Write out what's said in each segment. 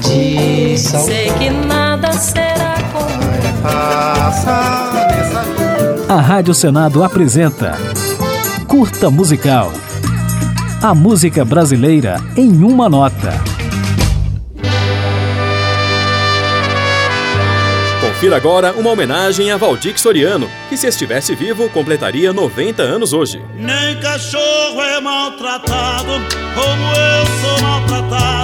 tradição. Sei que nada será como A Rádio Senado apresenta Curta Musical. A música brasileira em uma nota. Confira agora uma homenagem a Valdir Soriano, que se estivesse vivo, completaria 90 anos hoje. Nem cachorro é maltratado, como eu sou maltratado,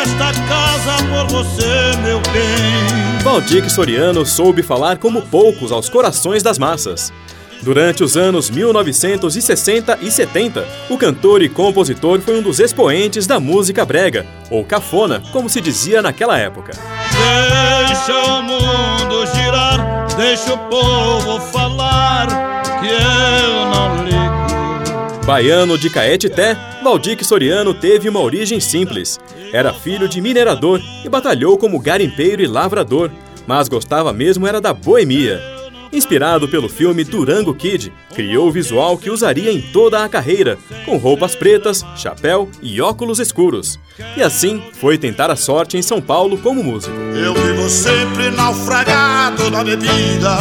nesta casa por você, meu bem. Valdir Soriano soube falar como poucos aos corações das massas. Durante os anos 1960 e 70, o cantor e compositor foi um dos expoentes da música brega, ou cafona, como se dizia naquela época. Deixa o mundo girar, deixa o povo falar, que eu não ligo. Baiano de Caetité, Valdir Soriano teve uma origem simples. Era filho de minerador e batalhou como garimpeiro e lavrador, mas gostava mesmo era da boemia. Inspirado pelo filme Durango Kid, criou o visual que usaria em toda a carreira, com roupas pretas, chapéu e óculos escuros. E assim foi tentar a sorte em São Paulo como músico. Eu vivo sempre naufragado na bebida,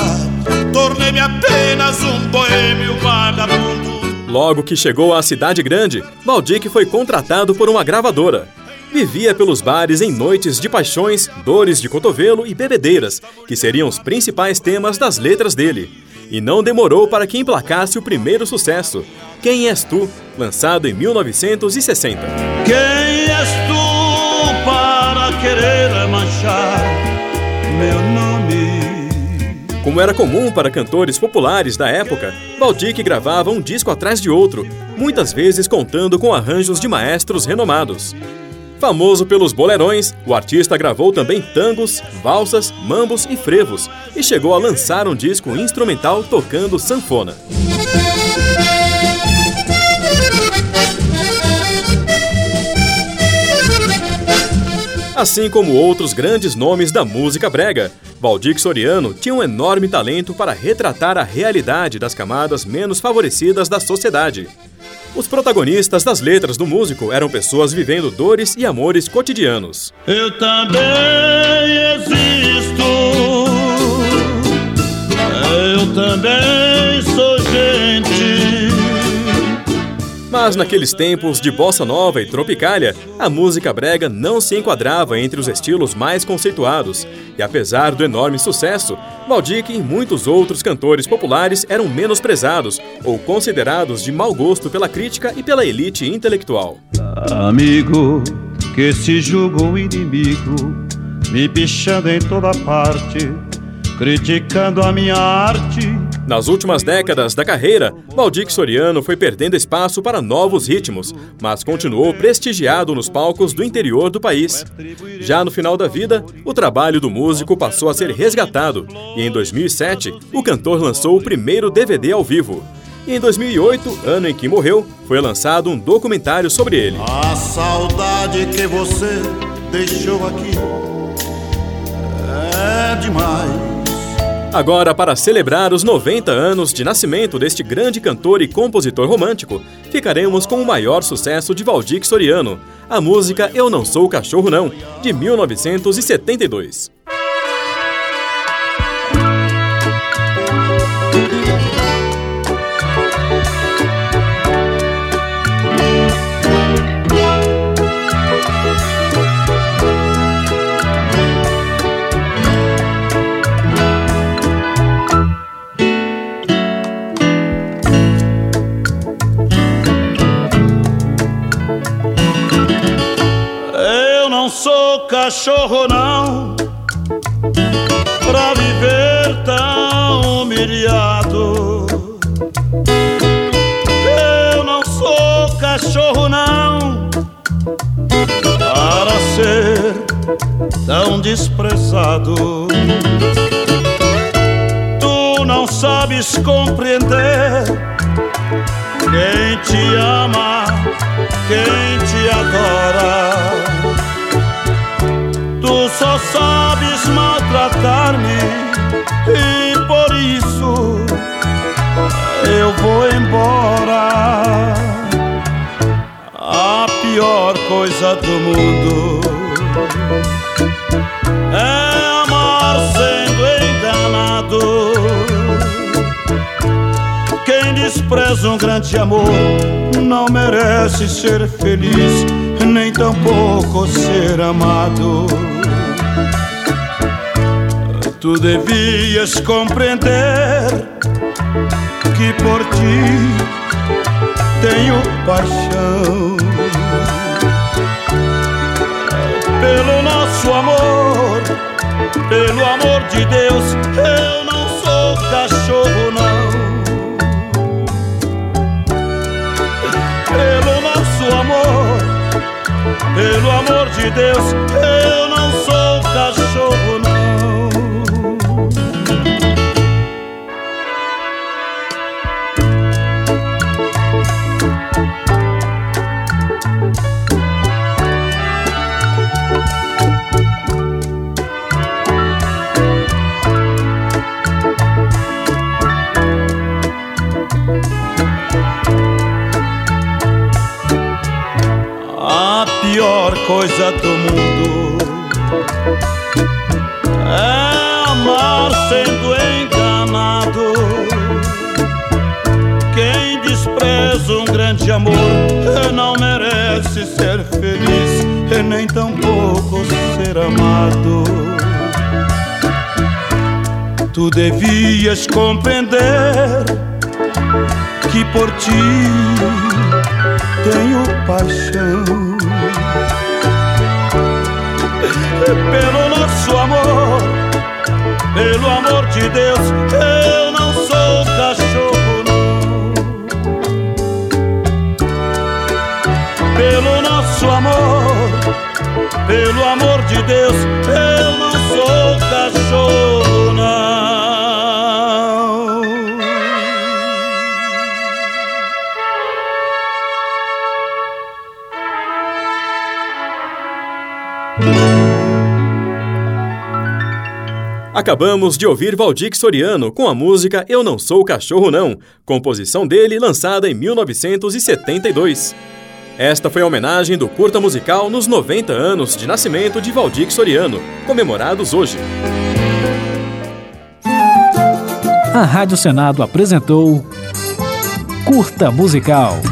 tornei-me apenas um boêmio vagabundo. Logo que chegou à cidade grande, Valdir foi contratado por uma gravadora vivia pelos bares em noites de paixões, dores de cotovelo e bebedeiras, que seriam os principais temas das letras dele. E não demorou para que emplacasse o primeiro sucesso, Quem És Tu, lançado em 1960. Quem és tu para querer manchar meu nome? Como era comum para cantores populares da época, Valdir gravava um disco atrás de outro, muitas vezes contando com arranjos de maestros renomados. Famoso pelos bolerões, o artista gravou também tangos, valsas, mambos e frevos e chegou a lançar um disco instrumental tocando sanfona. Assim como outros grandes nomes da música brega, Valdir Soriano tinha um enorme talento para retratar a realidade das camadas menos favorecidas da sociedade. Os protagonistas das letras do músico eram pessoas vivendo dores e amores cotidianos. Eu também existo. Eu também Mas naqueles tempos de bossa nova e tropicália, a música brega não se enquadrava entre os estilos mais conceituados. E apesar do enorme sucesso, Valdir e muitos outros cantores populares eram menosprezados ou considerados de mau gosto pela crítica e pela elite intelectual. Amigo que se julga um inimigo, me pichando em toda parte, criticando a minha arte nas últimas décadas da carreira, Valdir Soriano foi perdendo espaço para novos ritmos, mas continuou prestigiado nos palcos do interior do país. Já no final da vida, o trabalho do músico passou a ser resgatado e em 2007 o cantor lançou o primeiro DVD ao vivo. E em 2008, ano em que morreu, foi lançado um documentário sobre ele. A saudade que você deixou aqui é demais. Agora, para celebrar os 90 anos de nascimento deste grande cantor e compositor romântico, ficaremos com o maior sucesso de Valdir Soriano, a música Eu Não Sou Cachorro Não, de 1972. Cachorro não pra viver tão humilhado. Eu não sou cachorro não para ser tão desprezado. Tu não sabes compreender quem te ama, quem te adora só sabes maltratar-me e por isso eu vou embora. A pior coisa do mundo É amar sendo enganado. Quem despreza um grande amor não merece ser feliz, nem tampouco ser amado. Tu devias compreender que por ti tenho paixão. Pelo nosso amor, pelo amor de Deus, eu não sou cachorro, não. Pelo nosso amor, pelo amor de Deus, eu coisa do mundo é amar sendo enganado. Quem despreza um grande amor não merece ser feliz e nem tampouco ser amado. Tu devias compreender que por ti tenho paixão pelo nosso amor, pelo amor de Deus, eu não sou cachorro, não. Pelo nosso amor, pelo amor de Deus, eu não sou cachorro, Acabamos de ouvir Valdir Soriano com a música Eu Não Sou Cachorro Não, composição dele lançada em 1972. Esta foi a homenagem do curta musical nos 90 anos de nascimento de Valdir Soriano, comemorados hoje. A Rádio Senado apresentou Curta Musical.